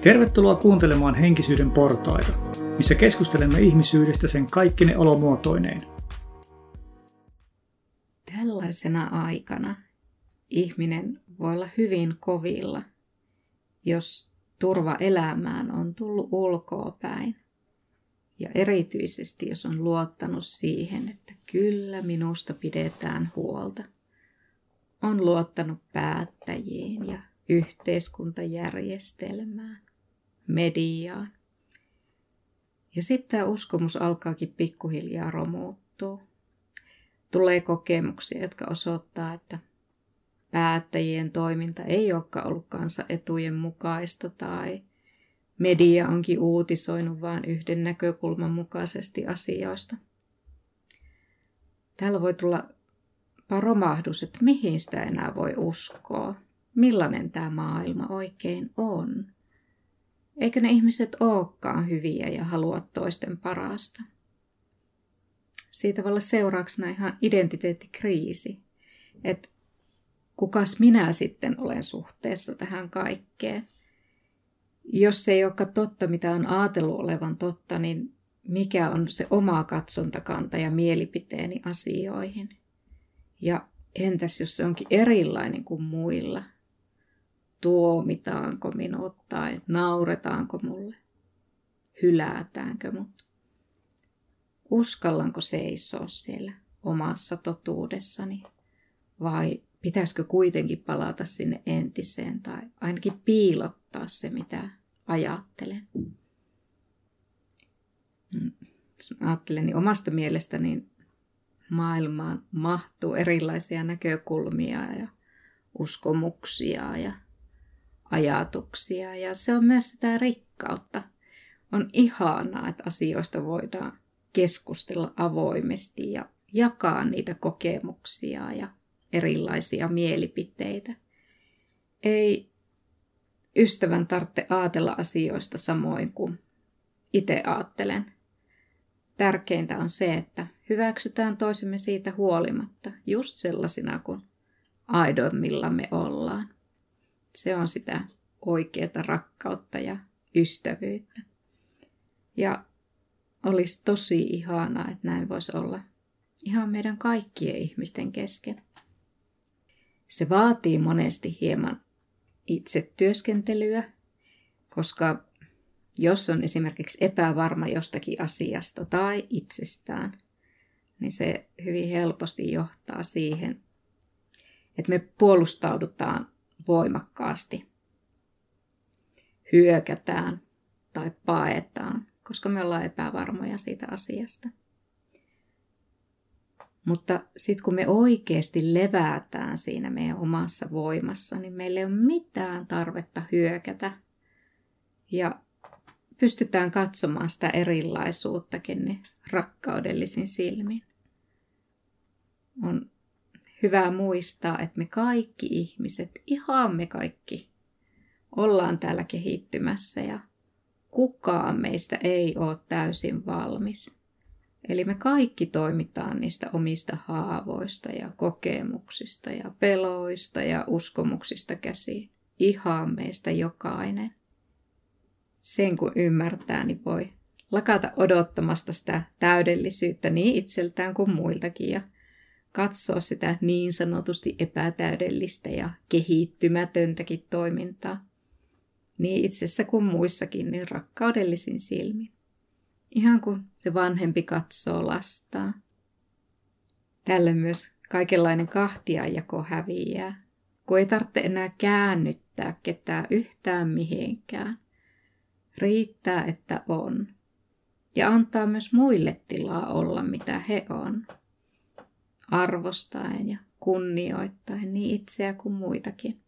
Tervetuloa kuuntelemaan Henkisyyden portaita, missä keskustelemme ihmisyydestä sen kaikkine olomuotoineen. Tällaisena aikana ihminen voi olla hyvin kovilla, jos turva elämään on tullut ulkoopäin. Ja erityisesti, jos on luottanut siihen, että kyllä minusta pidetään huolta. On luottanut päättäjiin ja yhteiskuntajärjestelmään, mediaan. Ja sitten tämä uskomus alkaakin pikkuhiljaa romuuttua. Tulee kokemuksia, jotka osoittaa, että päättäjien toiminta ei olekaan ollut kanssa etujen mukaista tai media onkin uutisoinut vain yhden näkökulman mukaisesti asioista. Täällä voi tulla romahdus, että mihin sitä enää voi uskoa. Millainen tämä maailma oikein on. Eikö ne ihmiset olekaan hyviä ja halua toisten parasta? Siitä voi olla seurauksena ihan identiteettikriisi. Että kukas minä sitten olen suhteessa tähän kaikkeen. Jos se ei olekaan totta, mitä on ajatellut olevan totta, niin mikä on se oma katsontakanta ja mielipiteeni asioihin. Ja entäs jos se onkin erilainen kuin muilla? Tuomitaanko minut tai nauretaanko mulle? Hylätäänkö mut? Uskallanko seisoa siellä omassa totuudessani vai pitäisikö kuitenkin palata sinne entiseen tai ainakin piilottaa se, mitä ajattelen. Mm, jos ajattelen niin omasta mielestäni niin maailmaan mahtuu erilaisia näkökulmia ja uskomuksia ja ajatuksia. Ja se on myös sitä rikkautta. On ihanaa, että asioista voidaan keskustella avoimesti ja jakaa niitä kokemuksia ja erilaisia mielipiteitä. Ei ystävän tarvitse ajatella asioista samoin kuin itse ajattelen. Tärkeintä on se, että hyväksytään toisemme siitä huolimatta, just sellaisina kuin aidoimmillamme ollaan. Se on sitä oikeata rakkautta ja ystävyyttä. Ja olisi tosi ihanaa, että näin voisi olla ihan meidän kaikkien ihmisten kesken. Se vaatii monesti hieman itse työskentelyä, koska jos on esimerkiksi epävarma jostakin asiasta tai itsestään, niin se hyvin helposti johtaa siihen, että me puolustaudutaan voimakkaasti, hyökätään tai paetaan, koska me ollaan epävarmoja siitä asiasta. Mutta sitten kun me oikeasti levätään siinä meidän omassa voimassa, niin meillä ei ole mitään tarvetta hyökätä. Ja pystytään katsomaan sitä erilaisuuttakin niin rakkaudellisin silmin. On hyvä muistaa, että me kaikki ihmiset, ihan me kaikki, ollaan täällä kehittymässä ja kukaan meistä ei ole täysin valmis. Eli me kaikki toimitaan niistä omista haavoista ja kokemuksista ja peloista ja uskomuksista käsiin. Ihan meistä jokainen. Sen kun ymmärtää, niin voi lakata odottamasta sitä täydellisyyttä niin itseltään kuin muiltakin ja katsoa sitä niin sanotusti epätäydellistä ja kehittymätöntäkin toimintaa. Niin itsessä kuin muissakin, niin rakkaudellisin silmin. Ihan kuin se vanhempi katsoo lastaa. Tälle myös kaikenlainen kahtiajako häviää, kun ei tarvitse enää käännyttää ketään yhtään mihinkään. Riittää, että on. Ja antaa myös muille tilaa olla, mitä he on. Arvostaen ja kunnioittaen niin itseä kuin muitakin.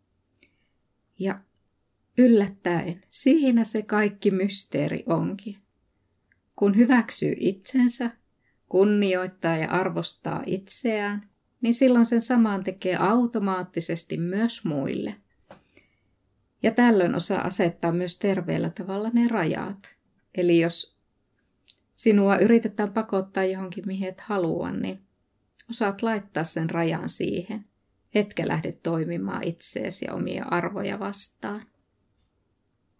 Ja yllättäen, siinä se kaikki mysteeri onkin. Kun hyväksyy itsensä, kunnioittaa ja arvostaa itseään, niin silloin sen samaan tekee automaattisesti myös muille. Ja tällöin osaa asettaa myös terveellä tavalla ne rajat. Eli jos sinua yritetään pakottaa johonkin, mihin et halua, niin osaat laittaa sen rajan siihen, etkä lähde toimimaan itseesi ja omia arvoja vastaan.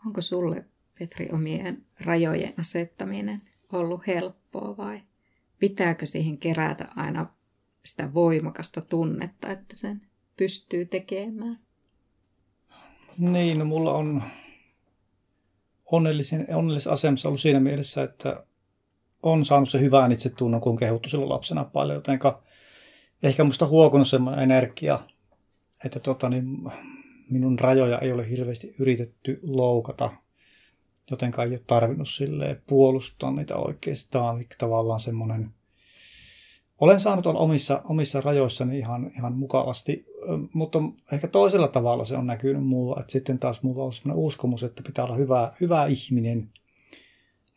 Onko sulle, Petri, omien rajojen asettaminen ollut helppoa vai pitääkö siihen kerätä aina sitä voimakasta tunnetta, että sen pystyy tekemään? Niin, no mulla on onnellisen, onnellisessa asemassa ollut siinä mielessä, että on saanut se hyvän itsetunnon, kun kehuttu silloin lapsena paljon, jotenka ehkä musta huokunut semmoinen energia, että tota, niin, minun rajoja ei ole hirveästi yritetty loukata, jotenka ei ole tarvinnut puolustaa niitä oikeastaan, eli tavallaan semmoinen olen saanut olla omissa, omissa rajoissani ihan, ihan mukavasti, mutta ehkä toisella tavalla se on näkynyt mulla, että sitten taas mulla on sellainen uskomus, että pitää olla hyvä, hyvä ihminen.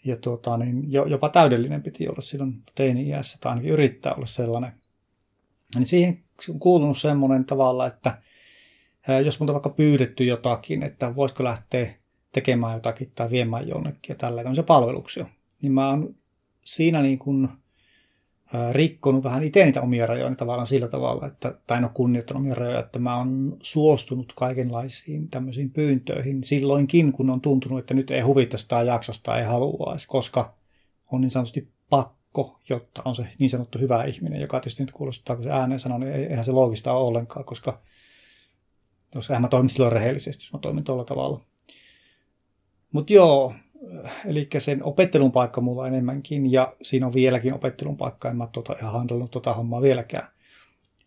Ja tuota, niin jopa täydellinen piti olla silloin teini-iässä, tai ainakin yrittää olla sellainen. Niin siihen on kuulunut semmoinen tavalla, että jos multa vaikka pyydetty jotakin, että voisiko lähteä tekemään jotakin tai viemään jonnekin ja tällä tämmöisiä palveluksia, niin mä oon siinä niin kuin rikkonut vähän itse niitä omia rajoja tavallaan sillä tavalla, että, tai en ole kunnioittanut omia rajoja, että mä oon suostunut kaikenlaisiin tämmöisiin pyyntöihin silloinkin, kun on tuntunut, että nyt ei huvittaisi tai jaksasta ei haluaisi, koska on niin sanotusti pakko, jotta on se niin sanottu hyvä ihminen, joka tietysti nyt kuulostaa, kun se ääneen sanoo, niin eihän se loogista ole ollenkaan, koska jos mä toimin silloin rehellisesti, jos mä toimin tuolla tavalla. Mutta joo, eli sen opettelun paikka mulla enemmänkin, ja siinä on vieläkin opettelun paikka, en mä tuota, ihan handlannut tuota hommaa vieläkään.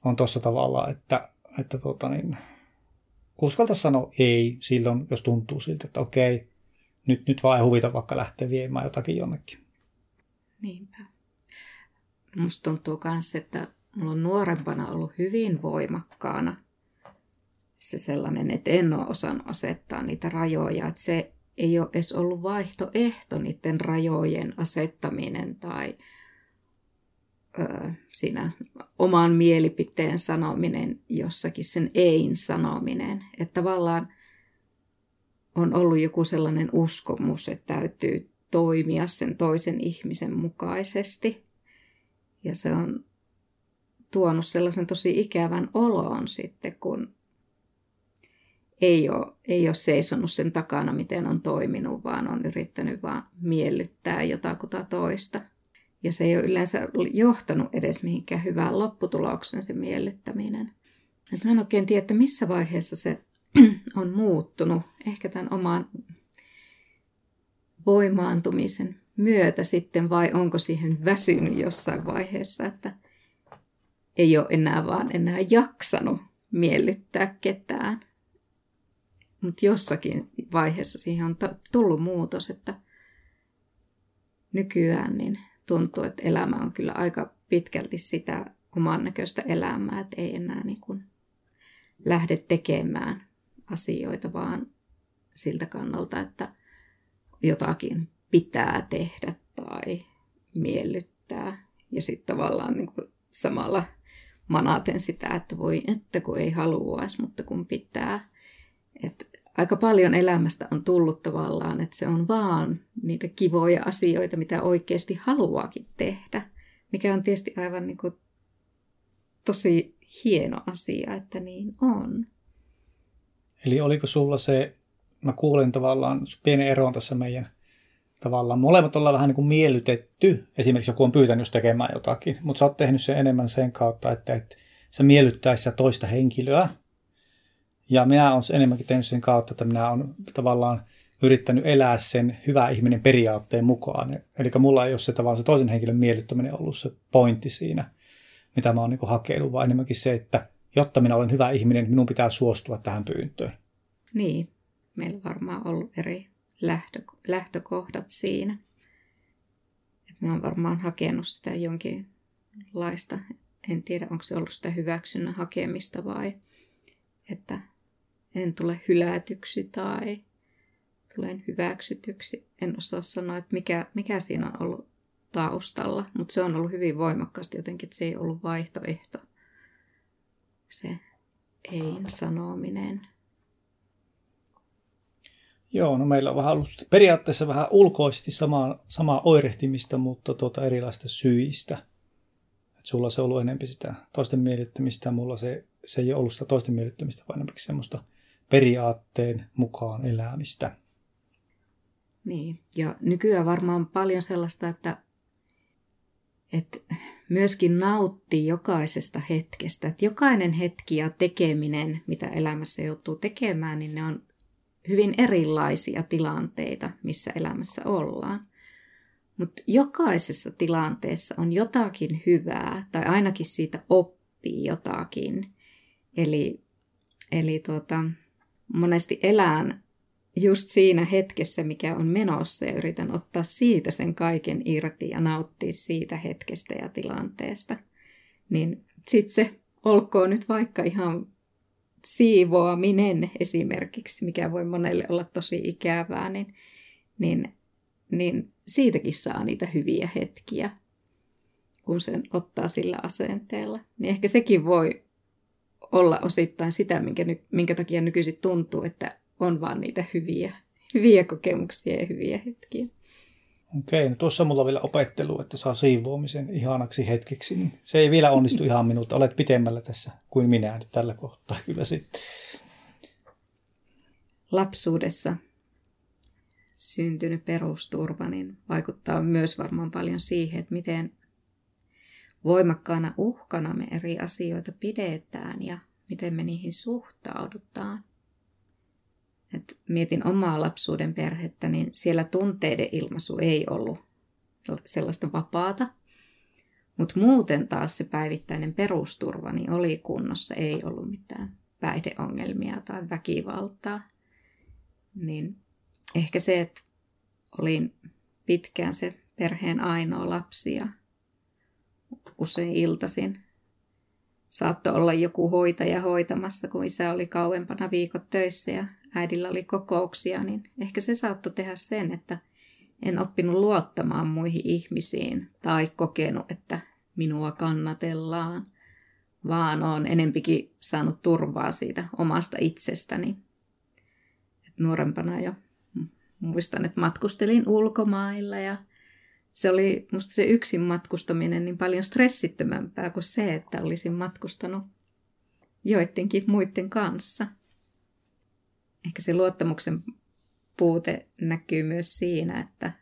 On tuossa tavalla, että, että tuota, niin, uskalta sanoa ei silloin, jos tuntuu siltä, että okei, nyt, nyt vaan ei huvita vaikka lähteä viemään jotakin jonnekin. Niinpä. Musta tuntuu myös, että mulla on nuorempana ollut hyvin voimakkaana se sellainen, että en ole osannut asettaa niitä rajoja. Että se ei ole edes ollut vaihtoehto niiden rajojen asettaminen tai ö, siinä oman mielipiteen sanominen, jossakin sen ein sanominen. Että tavallaan on ollut joku sellainen uskomus, että täytyy toimia sen toisen ihmisen mukaisesti. Ja se on tuonut sellaisen tosi ikävän olon sitten, kun ei ole, ei ole seisonut sen takana, miten on toiminut, vaan on yrittänyt vaan miellyttää jotakuta toista. Ja se ei ole yleensä johtanut edes mihinkään hyvään lopputulokseen se miellyttäminen. Et mä en oikein tiedä, että missä vaiheessa se on muuttunut. Ehkä tämän oman voimaantumisen myötä sitten, vai onko siihen väsynyt jossain vaiheessa, että ei ole enää vaan enää jaksanut miellyttää ketään. Mutta jossakin vaiheessa siihen on tullut muutos, että nykyään niin tuntuu, että elämä on kyllä aika pitkälti sitä oman näköistä elämää, että ei enää niin kuin lähde tekemään asioita, vaan siltä kannalta, että jotakin pitää tehdä tai miellyttää. Ja sitten tavallaan niin kuin samalla manaten sitä, että voi, että kun ei haluaisi, mutta kun pitää. Että aika paljon elämästä on tullut tavallaan, että se on vaan niitä kivoja asioita, mitä oikeasti haluaakin tehdä. Mikä on tietysti aivan niin kuin tosi hieno asia, että niin on. Eli oliko sulla se, mä kuulen tavallaan pienen eron tässä meidän tavallaan, molemmat ollaan vähän niin kuin miellytetty, esimerkiksi joku on pyytänyt tekemään jotakin, mutta sä oot tehnyt sen enemmän sen kautta, että, että se miellyttäisi toista henkilöä, ja minä olen enemmänkin tehnyt sen kautta, että minä olen tavallaan yrittänyt elää sen hyvä ihminen periaatteen mukaan. Eli mulla ei ole se tavallaan se toisen henkilön miellyttäminen ollut se pointti siinä, mitä mä oon niin hakenut, vaan enemmänkin se, että jotta minä olen hyvä ihminen, minun pitää suostua tähän pyyntöön. Niin, meillä on varmaan ollut eri lähtö, lähtökohdat siinä. Et mä oon varmaan hakenut sitä jonkinlaista, en tiedä onko se ollut sitä hyväksynnän hakemista vai että en tule hylätyksi tai tulen hyväksytyksi. En osaa sanoa, että mikä, mikä siinä on ollut taustalla, mutta se on ollut hyvin voimakkaasti jotenkin, että se ei ollut vaihtoehto. Se ei sanominen. Joo, no meillä on vähän ollut periaatteessa vähän ulkoisesti samaa, samaa oirehtimista, mutta tuota erilaista syistä. Et sulla se on ollut enemmän sitä toisten miellyttämistä mulla se, se ei ollut sitä toisten miellyttämistä, vaan enemmän semmoista periaatteen mukaan elämistä. Niin, ja nykyään varmaan paljon sellaista, että, että myöskin nauttii jokaisesta hetkestä. Että jokainen hetki ja tekeminen, mitä elämässä joutuu tekemään, niin ne on hyvin erilaisia tilanteita, missä elämässä ollaan. Mutta jokaisessa tilanteessa on jotakin hyvää, tai ainakin siitä oppii jotakin. Eli, eli tuota, monesti elään just siinä hetkessä, mikä on menossa, ja yritän ottaa siitä sen kaiken irti ja nauttia siitä hetkestä ja tilanteesta. Niin sitten se olkoon nyt vaikka ihan siivoaminen esimerkiksi, mikä voi monelle olla tosi ikävää, niin, niin, niin siitäkin saa niitä hyviä hetkiä, kun sen ottaa sillä asenteella. Niin ehkä sekin voi olla osittain sitä, minkä, minkä takia nykyisin tuntuu, että on vaan niitä hyviä, hyviä kokemuksia ja hyviä hetkiä. Okei, no tuossa mulla on vielä opettelu, että saa siivoamisen ihanaksi hetkeksi. Niin se ei vielä onnistu ihan minulta. Olet pitemmällä tässä kuin minä nyt tällä kohtaa kyllä sitten. Lapsuudessa syntynyt perusturva niin vaikuttaa myös varmaan paljon siihen, että miten voimakkaana uhkana me eri asioita pidetään ja miten me niihin suhtaudutaan. Et mietin omaa lapsuuden perhettä, niin siellä tunteiden ilmaisu ei ollut sellaista vapaata. Mutta muuten taas se päivittäinen perusturva niin oli kunnossa, ei ollut mitään päihdeongelmia tai väkivaltaa. Niin ehkä se, että olin pitkään se perheen ainoa lapsi ja usein iltasin saattoi olla joku hoitaja hoitamassa, kun isä oli kauempana viikot töissä ja äidillä oli kokouksia, niin ehkä se saattoi tehdä sen, että en oppinut luottamaan muihin ihmisiin tai kokenut, että minua kannatellaan, vaan olen enempikin saanut turvaa siitä omasta itsestäni. Et nuorempana jo muistan, että matkustelin ulkomailla ja se oli musta se yksin matkustaminen niin paljon stressittömämpää kuin se, että olisin matkustanut joidenkin muiden kanssa. Ehkä se luottamuksen puute näkyy myös siinä, että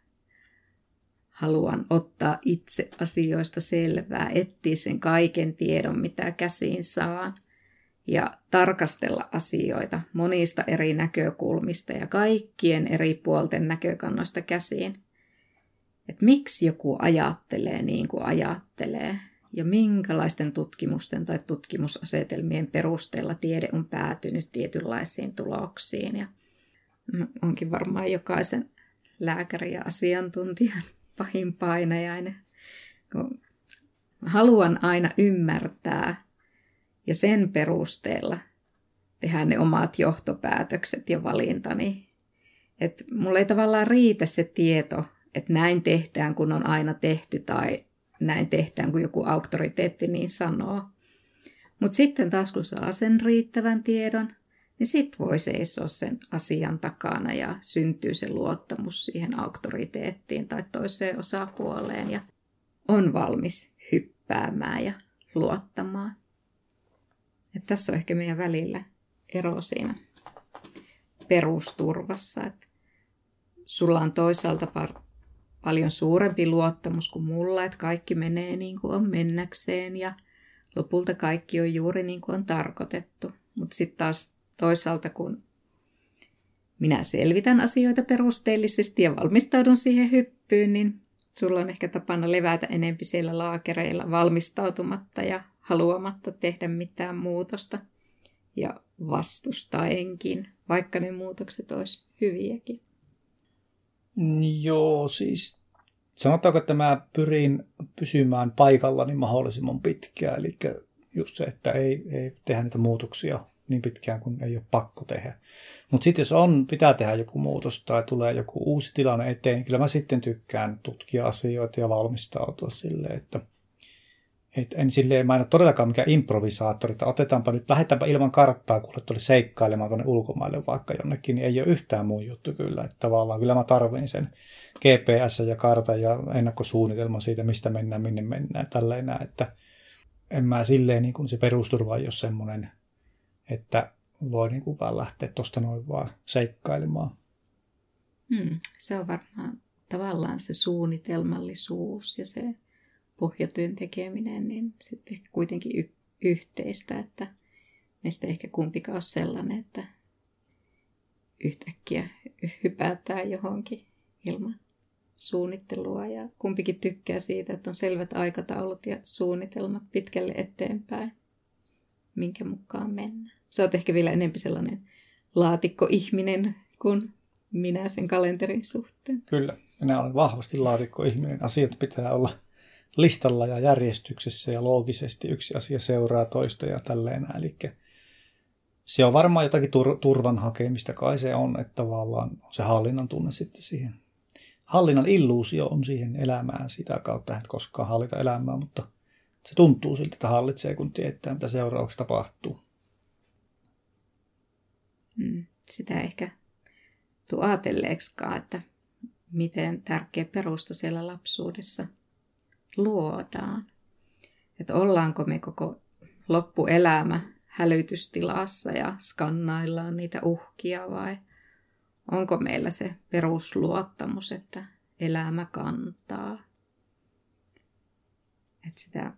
haluan ottaa itse asioista selvää, etsiä sen kaiken tiedon, mitä käsiin saan ja tarkastella asioita monista eri näkökulmista ja kaikkien eri puolten näkökannoista käsiin. Että miksi joku ajattelee niin kuin ajattelee ja minkälaisten tutkimusten tai tutkimusasetelmien perusteella tiede on päätynyt tietynlaisiin tuloksiin. Ja onkin varmaan jokaisen lääkäri ja asiantuntijan pahin painajainen. Haluan aina ymmärtää ja sen perusteella tehdä ne omat johtopäätökset ja valintani. Että mulla ei tavallaan riitä se tieto, että näin tehdään, kun on aina tehty, tai näin tehdään, kun joku auktoriteetti niin sanoo. Mutta sitten taas, kun saa sen riittävän tiedon, niin sitten voi seisoa sen asian takana ja syntyy se luottamus siihen auktoriteettiin tai toiseen osapuoleen ja on valmis hyppäämään ja luottamaan. Et tässä on ehkä meidän välillä ero siinä perusturvassa, että sulla on toisaalta paljon suurempi luottamus kuin mulla, että kaikki menee niin kuin on mennäkseen ja lopulta kaikki on juuri niin kuin on tarkoitettu. Mutta sitten taas toisaalta, kun minä selvitän asioita perusteellisesti ja valmistaudun siihen hyppyyn, niin sulla on ehkä tapana levätä enempi siellä laakereilla valmistautumatta ja haluamatta tehdä mitään muutosta ja vastustaenkin, vaikka ne muutokset olisi hyviäkin. Joo, siis sanotaanko, että mä pyrin pysymään paikallani mahdollisimman pitkään, eli just se, että ei, ei tehdä niitä muutoksia niin pitkään kuin ei ole pakko tehdä. Mutta sitten jos on, pitää tehdä joku muutos tai tulee joku uusi tilanne eteen, niin kyllä mä sitten tykkään tutkia asioita ja valmistautua silleen, että et en silleen, mä en ole todellakaan mikään improvisaattori, että otetaanpa nyt, lähdetäänpä ilman karttaa kuule tuolle seikkailemaan tuonne ulkomaille vaikka jonnekin, niin ei ole yhtään muu juttu kyllä. Että tavallaan kyllä mä tarvin sen GPS ja kartan ja ennakkosuunnitelman siitä, mistä mennään, minne mennään, tälleen näin, että en mä silleen niin kuin se perusturva ei ole semmoinen, että voi niin kuin vaan lähteä tuosta noin vaan seikkailemaan. Hmm, se on varmaan tavallaan se suunnitelmallisuus ja se pohjatyön tekeminen, niin sitten ehkä kuitenkin y- yhteistä, että meistä ehkä kumpikaan ole sellainen, että yhtäkkiä hypätään johonkin ilman suunnittelua ja kumpikin tykkää siitä, että on selvät aikataulut ja suunnitelmat pitkälle eteenpäin, minkä mukaan mennään. Sä oot ehkä vielä enempi sellainen laatikkoihminen kuin minä sen kalenterin suhteen. Kyllä, minä olen vahvasti laatikkoihminen. Asiat pitää olla listalla ja järjestyksessä ja loogisesti yksi asia seuraa toista ja tälleen. Eli se on varmaan jotakin tur- turvan hakemista, kai se on, että tavallaan se hallinnan tunne sitten siihen. Hallinnan illuusio on siihen elämään sitä kautta, että koskaan hallita elämää, mutta se tuntuu siltä, että hallitsee, kun tietää, mitä seuraavaksi tapahtuu. Mm, sitä ehkä tuu ajatelleeksikaan, että miten tärkeä perusta siellä lapsuudessa luodaan. Että ollaanko me koko loppuelämä hälytystilassa ja skannaillaan niitä uhkia vai onko meillä se perusluottamus, että elämä kantaa. Että sitä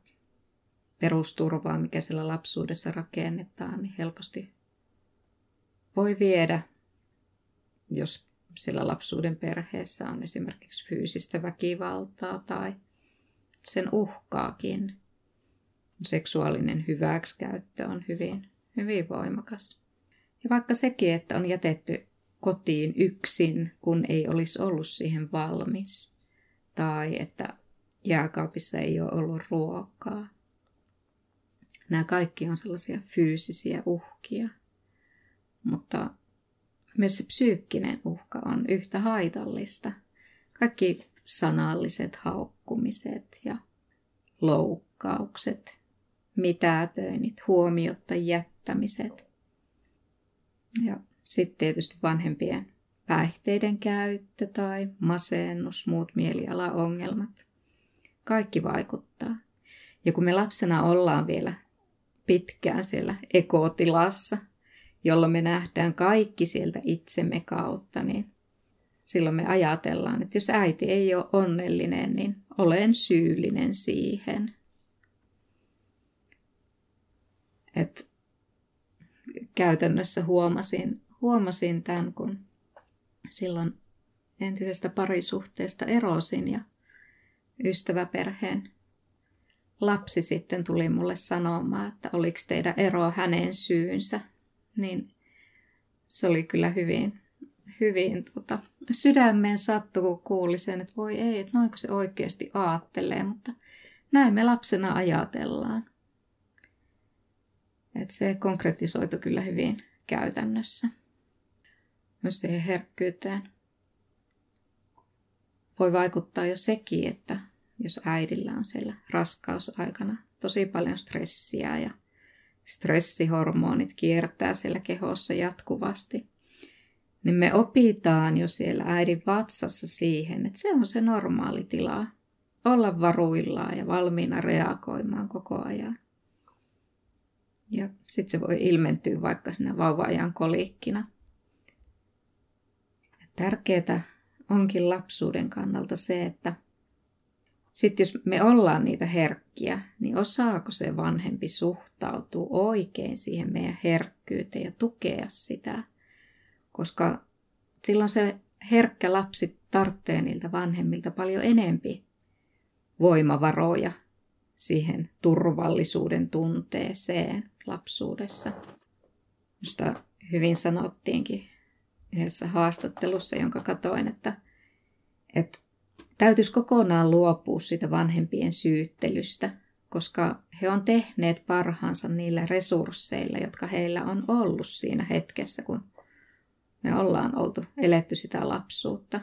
perusturvaa, mikä siellä lapsuudessa rakennetaan, niin helposti voi viedä, jos siellä lapsuuden perheessä on esimerkiksi fyysistä väkivaltaa tai sen uhkaakin. Seksuaalinen hyväksikäyttö on hyvin, hyvin voimakas. Ja vaikka sekin, että on jätetty kotiin yksin, kun ei olisi ollut siihen valmis, tai että jääkaapissa ei ole ollut ruokaa. Nämä kaikki on sellaisia fyysisiä uhkia, mutta myös se psyykkinen uhka on yhtä haitallista. Kaikki sanalliset haukkumiset ja loukkaukset, mitätöinnit, huomiotta jättämiset. Ja sitten tietysti vanhempien päihteiden käyttö tai masennus, muut mielialaongelmat. Kaikki vaikuttaa. Ja kun me lapsena ollaan vielä pitkään siellä ekotilassa, jolloin me nähdään kaikki sieltä itsemme kautta, niin silloin me ajatellaan, että jos äiti ei ole onnellinen, niin olen syyllinen siihen. Et käytännössä huomasin, huomasin tämän, kun silloin entisestä parisuhteesta erosin ja ystäväperheen lapsi sitten tuli mulle sanomaan, että oliko teidän ero hänen syynsä, niin se oli kyllä hyvin, hyvin tota, sydämeen sattu, kun kuuli sen, että voi ei, että noinko se oikeasti aattelee, mutta näin me lapsena ajatellaan. Että se konkretisoitu kyllä hyvin käytännössä. Myös siihen herkkyyteen. Voi vaikuttaa jo sekin, että jos äidillä on siellä raskausaikana tosi paljon stressiä ja stressihormonit kiertää siellä kehossa jatkuvasti, niin me opitaan jo siellä äidin vatsassa siihen, että se on se normaali tila. Olla varuillaan ja valmiina reagoimaan koko ajan. Ja sitten se voi ilmentyä vaikka siinä vauva-ajan kolikkina. Tärkeää onkin lapsuuden kannalta se, että sitten jos me ollaan niitä herkkiä, niin osaako se vanhempi suhtautua oikein siihen meidän herkkyyteen ja tukea sitä? Koska silloin se herkkä lapsi tarvitsee niiltä vanhemmilta paljon enempi voimavaroja siihen turvallisuuden tunteeseen lapsuudessa. Minusta hyvin sanottiinkin yhdessä haastattelussa, jonka katoin, että, että täytyisi kokonaan luopua siitä vanhempien syyttelystä, koska he on tehneet parhaansa niillä resursseilla, jotka heillä on ollut siinä hetkessä, kun me ollaan oltu eletty sitä lapsuutta.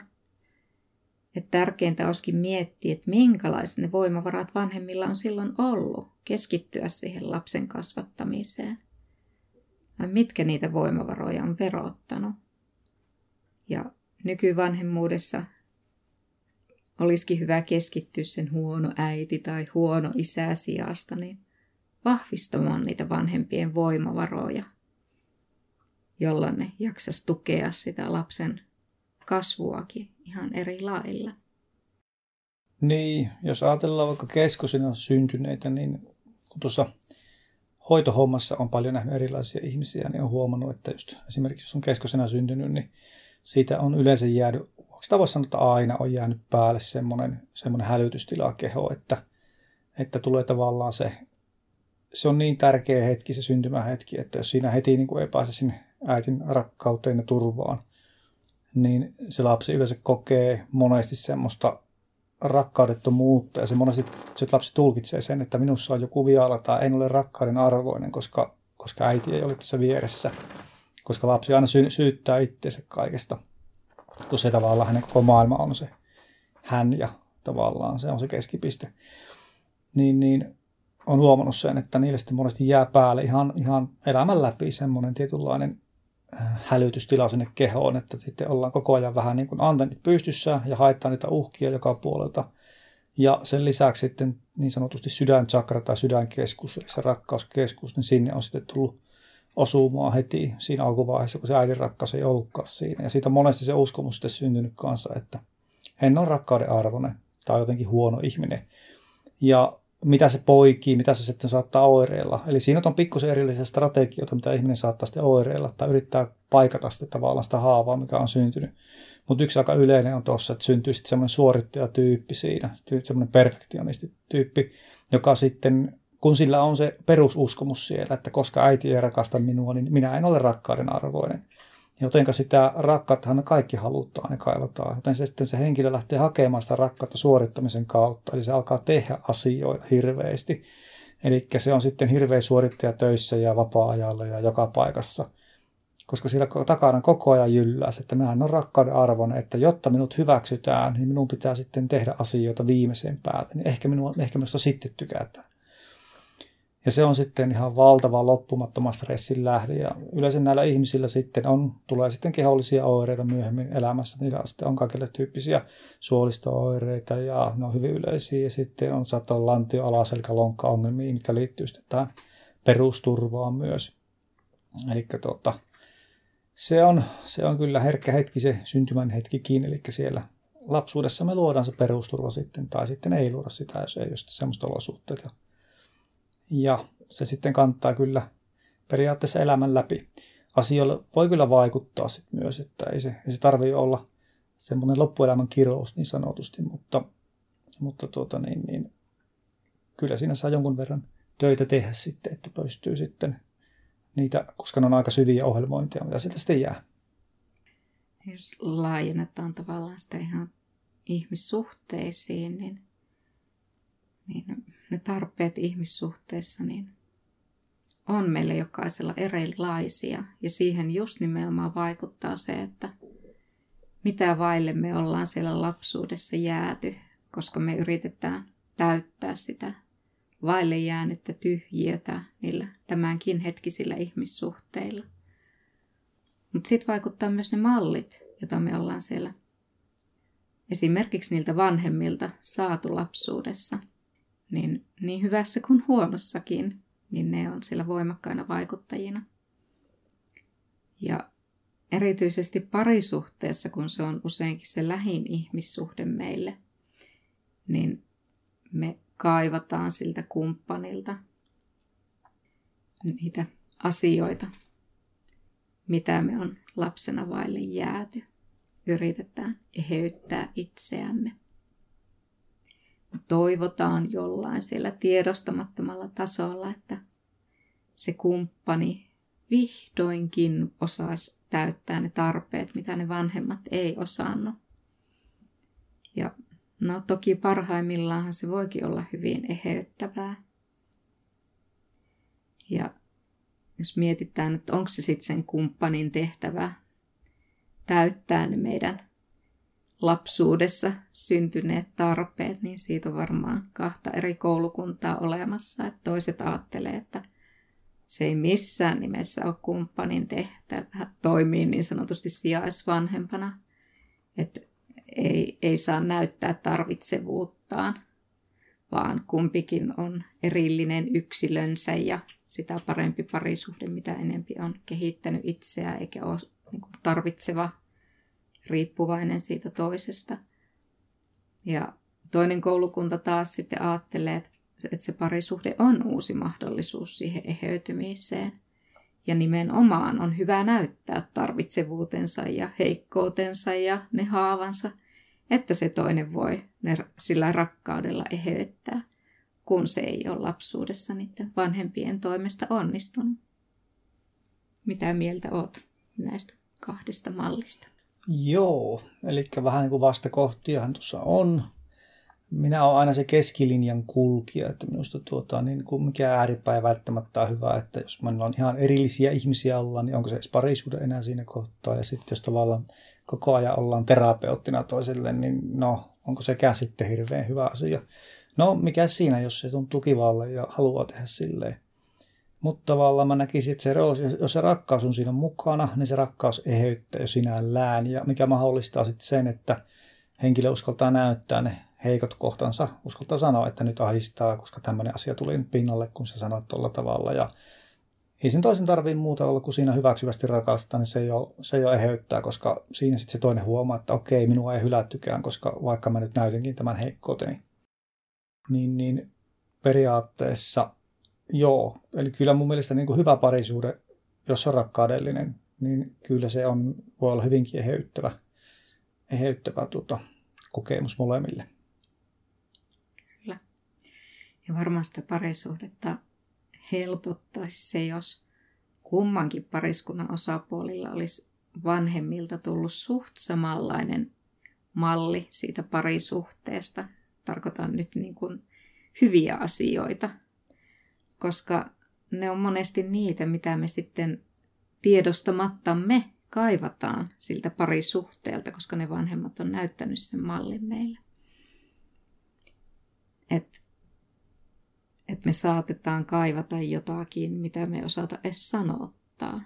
Että tärkeintä olisikin miettiä, että minkälaiset ne voimavarat vanhemmilla on silloin ollut keskittyä siihen lapsen kasvattamiseen. Vai mitkä niitä voimavaroja on verottanut. Ja nykyvanhemmuudessa olisikin hyvä keskittyä sen huono äiti tai huono isä sijasta, niin vahvistamaan niitä vanhempien voimavaroja, jolloin ne jaksas tukea sitä lapsen kasvuakin ihan eri lailla. Niin, jos ajatellaan vaikka keskosina syntyneitä, niin kun tuossa hoitohommassa on paljon nähnyt erilaisia ihmisiä, niin on huomannut, että just esimerkiksi jos on keskosena syntynyt, niin siitä on yleensä jäänyt, sitä voisi sanoa, että aina on jäänyt päälle semmoinen, semmoinen hälytystila keho, että, että tulee tavallaan se, se on niin tärkeä hetki, se syntymähetki, että jos siinä heti niin kuin ei pääse sinne äitin rakkauteen ja turvaan, niin se lapsi yleensä kokee monesti semmoista rakkaudettomuutta ja se monesti se lapsi tulkitsee sen, että minussa on joku vialla tai en ole rakkauden arvoinen, koska, koska äiti ei ole tässä vieressä. Koska lapsi aina sy- syyttää itseensä kaikesta, kun se tavallaan hänen koko maailma on se hän ja tavallaan se on se keskipiste. Niin, niin on huomannut sen, että niille sitten monesti jää päälle ihan, ihan elämän läpi semmoinen tietynlainen hälytystila sinne kehoon, että sitten ollaan koko ajan vähän niin kuin antennit pystyssä ja haittaa niitä uhkia joka puolelta. Ja sen lisäksi sitten niin sanotusti sydänchakra tai sydänkeskus, eli se rakkauskeskus, niin sinne on sitten tullut osumaan heti siinä alkuvaiheessa, kun se äidin rakkaus ei ollutkaan siinä. Ja siitä on monesti se uskomus sitten syntynyt kanssa, että hän on rakkauden arvoinen tai jotenkin huono ihminen. Ja mitä se poikii, mitä se sitten saattaa oireilla. Eli siinä on pikkusen erillisiä strategioita, mitä ihminen saattaa sitten oireilla tai yrittää paikata sitten tavallaan sitä haavaa, mikä on syntynyt. Mutta yksi aika yleinen on tuossa, että syntyy sitten semmoinen suorittajatyyppi siinä, semmoinen perfektionistityyppi, joka sitten, kun sillä on se perususkomus siellä, että koska äiti ei rakasta minua, niin minä en ole rakkauden arvoinen. Jotenka sitä rakkautta me kaikki halutaan ja kaivataan. Joten se sitten se henkilö lähtee hakemaan sitä rakkautta suorittamisen kautta. Eli se alkaa tehdä asioita hirveästi. Eli se on sitten hirveä suorittaja töissä ja vapaa-ajalla ja joka paikassa. Koska siellä takana koko ajan jyllää että minä on rakkauden arvon, että jotta minut hyväksytään, niin minun pitää sitten tehdä asioita viimeiseen päälle. Niin ehkä, minua, ehkä minusta sitten tykätään. Ja se on sitten ihan valtava loppumattoman stressin lähde. Ja yleensä näillä ihmisillä sitten on, tulee sitten kehollisia oireita myöhemmin elämässä. Niillä sitten on kaikille tyyppisiä suolisto-oireita ja ne on hyvin yleisiä. Ja sitten on saattaa olla lantio alaselkä lonkka-ongelmia, mikä liittyy sitten tähän perusturvaan myös. Eli tuota, se on, se on kyllä herkkä hetki se syntymän hetkikin, eli siellä lapsuudessa me luodaan se perusturva sitten, tai sitten ei luoda sitä, jos ei ole semmoista olosuhteita ja se sitten kantaa kyllä periaatteessa elämän läpi. Asioilla voi kyllä vaikuttaa sit myös, että ei se, ei se tarvitse olla semmoinen loppuelämän kirous niin sanotusti, mutta, mutta tuota, niin, niin, kyllä siinä saa jonkun verran töitä tehdä sitten, että pystyy sitten niitä, koska ne on aika syviä ohjelmointia, mitä sieltä sitten jää. Jos laajennetaan tavallaan sitä ihan ihmissuhteisiin, niin, niin ne tarpeet ihmissuhteissa, niin on meille jokaisella erilaisia. Ja siihen just nimenomaan vaikuttaa se, että mitä vaille me ollaan siellä lapsuudessa jääty, koska me yritetään täyttää sitä vaille jäänyttä tyhjiötä niillä tämänkin hetkisillä ihmissuhteilla. Mutta sitten vaikuttaa myös ne mallit, joita me ollaan siellä esimerkiksi niiltä vanhemmilta saatu lapsuudessa – niin, niin hyvässä kuin huonossakin, niin ne on siellä voimakkaina vaikuttajina. Ja erityisesti parisuhteessa, kun se on useinkin se lähin ihmissuhde meille, niin me kaivataan siltä kumppanilta niitä asioita, mitä me on lapsena vaille jääty. Yritetään eheyttää itseämme toivotaan jollain siellä tiedostamattomalla tasolla, että se kumppani vihdoinkin osaisi täyttää ne tarpeet, mitä ne vanhemmat ei osannut. Ja no toki parhaimmillaan se voikin olla hyvin eheyttävää. Ja jos mietitään, että onko se sitten sen kumppanin tehtävä täyttää ne meidän lapsuudessa syntyneet tarpeet, niin siitä on varmaan kahta eri koulukuntaa olemassa. Että toiset ajattelee, että se ei missään nimessä ole kumppanin tehtävä toimii niin sanotusti sijaisvanhempana, että ei, ei saa näyttää tarvitsevuuttaan, vaan kumpikin on erillinen yksilönsä ja sitä parempi parisuhde, mitä enempi on kehittänyt itseään eikä ole niin tarvitseva riippuvainen siitä toisesta. Ja toinen koulukunta taas sitten ajattelee, että se parisuhde on uusi mahdollisuus siihen eheytymiseen. Ja nimenomaan on hyvä näyttää tarvitsevuutensa ja heikkoutensa ja ne haavansa, että se toinen voi ne sillä rakkaudella eheyttää, kun se ei ole lapsuudessa niiden vanhempien toimesta onnistunut. Mitä mieltä oot näistä kahdesta mallista? Joo, eli vähän niin kuin vastakohtiahan tuossa on minä olen aina se keskilinjan kulkija, että minusta tuota, niin kuin mikä ääripää ei välttämättä ole hyvä, että jos meillä on ihan erillisiä ihmisiä olla, niin onko se edes parisuhde enää siinä kohtaa, ja sitten jos tavallaan koko ajan ollaan terapeuttina toiselle, niin no, onko se sitten hirveän hyvä asia. No, mikä siinä, jos se tuntuu kivalle ja haluaa tehdä silleen. Mutta tavallaan mä näkisin, että se, jos se rakkaus on siinä mukana, niin se rakkaus eheyttää jo sinällään, ja mikä mahdollistaa sitten sen, että henkilö uskaltaa näyttää ne heikot kohtansa, uskaltaa sanoa, että nyt ahistaa, koska tämmöinen asia tuli pinnalle, kun sä sanoit tuolla tavalla. Ja ei sen toisen tarvii muuta olla kuin siinä hyväksyvästi rakastaa, niin se jo, se jo eheyttää, koska siinä sitten se toinen huomaa, että okei, minua ei hylättykään, koska vaikka mä nyt näytinkin tämän heikkouteni. Niin, niin periaatteessa joo. Eli kyllä mun mielestä niin kuin hyvä parisuhde, jos on rakkaudellinen, niin kyllä se on, voi olla hyvinkin eheyttävä, eheyttävä tuota, kokemus molemmille. Ja varmaan sitä parisuhdetta helpottaisi se, jos kummankin pariskunnan osapuolilla olisi vanhemmilta tullut suht samanlainen malli siitä parisuhteesta. Tarkoitan nyt niin kuin hyviä asioita, koska ne on monesti niitä, mitä me sitten tiedostamattamme kaivataan siltä parisuhteelta, koska ne vanhemmat on näyttänyt sen mallin meille. Et että me saatetaan kaivata jotakin, mitä me osata edes sanottaa.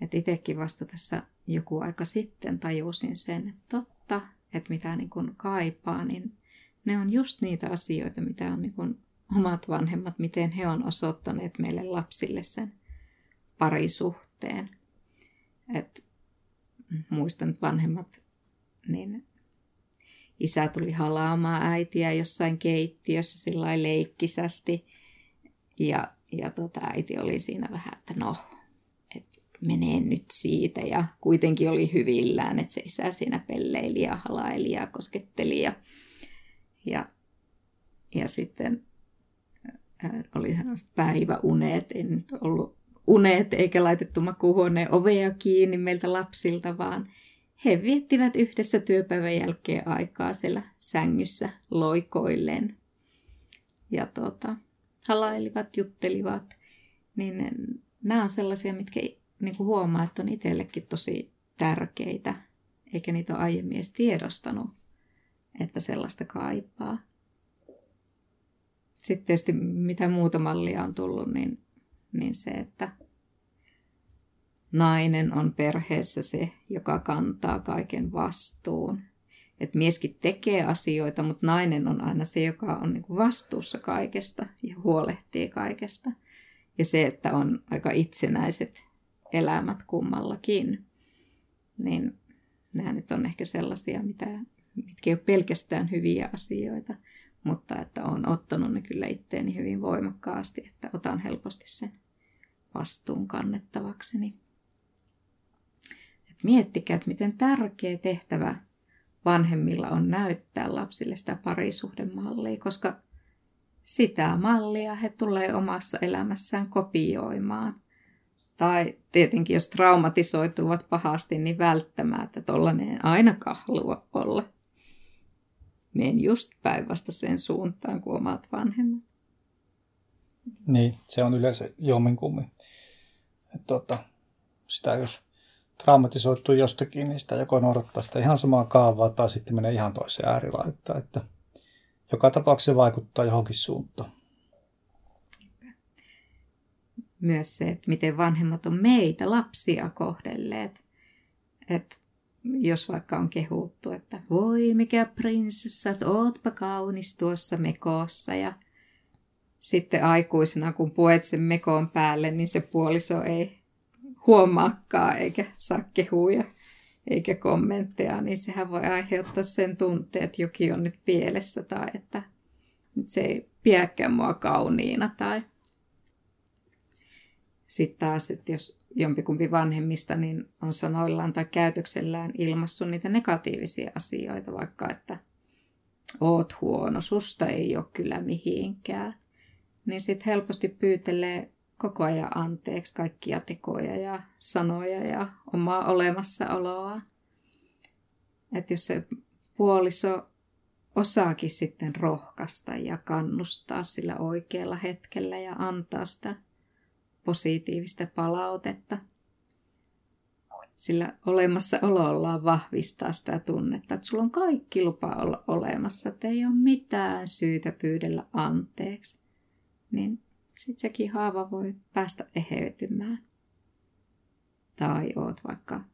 Että itsekin vasta tässä joku aika sitten tajusin sen, että totta, että mitä niin kun kaipaa, niin ne on just niitä asioita, mitä on niin kun omat vanhemmat, miten he on osoittaneet meille lapsille sen parisuhteen. Et muistan, että vanhemmat, niin isä tuli halaamaan äitiä jossain keittiössä sillä leikkisästi. Ja, ja tota, äiti oli siinä vähän, että no, et menee nyt siitä. Ja kuitenkin oli hyvillään, että se isä siinä pelleili ja halaili ja kosketteli. Ja, ja, ja sitten äh, oli päiväunet, en nyt ollut unet eikä laitettu makuuhuoneen ovea kiinni meiltä lapsilta, vaan – he viettivät yhdessä työpäivän jälkeen aikaa siellä sängyssä loikoilleen. Ja tuota, halailivat, juttelivat. Niin nämä on sellaisia, mitkä niin kuin huomaa, että on itsellekin tosi tärkeitä. Eikä niitä ole aiemmin edes tiedostanut, että sellaista kaipaa. Sitten tietysti mitä muuta mallia on tullut, niin, niin se, että nainen on perheessä se, joka kantaa kaiken vastuun. Et mieskin tekee asioita, mutta nainen on aina se, joka on niin vastuussa kaikesta ja huolehtii kaikesta. Ja se, että on aika itsenäiset elämät kummallakin, niin nämä nyt on ehkä sellaisia, mitä, mitkä ei ole pelkästään hyviä asioita, mutta että olen ottanut ne kyllä itteeni hyvin voimakkaasti, että otan helposti sen vastuun kannettavakseni miettikää, että miten tärkeä tehtävä vanhemmilla on näyttää lapsille sitä parisuhdemallia, koska sitä mallia he tulee omassa elämässään kopioimaan. Tai tietenkin, jos traumatisoituvat pahasti, niin välttämään, että tollainen ainakaan halua olla. Menen just päinvasta sen suuntaan kuin omat vanhemmat. Niin, se on yleensä jomminkummin. Tota, sitä jos traumatisoituu jostakin, niin sitä joko noudattaa sitä ihan samaa kaavaa tai sitten menee ihan toiseen äärilaittaan. Että joka tapauksessa se vaikuttaa johonkin suuntaan. Myös se, että miten vanhemmat on meitä lapsia kohdelleet. Että jos vaikka on kehuttu, että voi mikä prinsessa, että ootpa kaunis tuossa mekossa ja sitten aikuisena, kun puet sen mekoon päälle, niin se puoliso ei huomaakaan eikä saa kehuja. eikä kommentteja, niin sehän voi aiheuttaa sen tunteen, että jokin on nyt pielessä tai että nyt se ei pidäkään mua kauniina. Tai sitten taas, että jos jompikumpi vanhemmista niin on sanoillaan tai käytöksellään ilmassut niitä negatiivisia asioita, vaikka että oot huono, susta ei ole kyllä mihinkään, niin sitten helposti pyytelee koko ajan anteeksi kaikkia tekoja ja sanoja ja omaa olemassaoloa. Että jos se puoliso osaakin sitten rohkaista ja kannustaa sillä oikealla hetkellä ja antaa sitä positiivista palautetta. Sillä olemassaolollaan vahvistaa sitä tunnetta, että sulla on kaikki lupa olla olemassa, että ei ole mitään syytä pyydellä anteeksi. Niin sitten sekin haava voi päästä eheytymään. Tai oot vaikka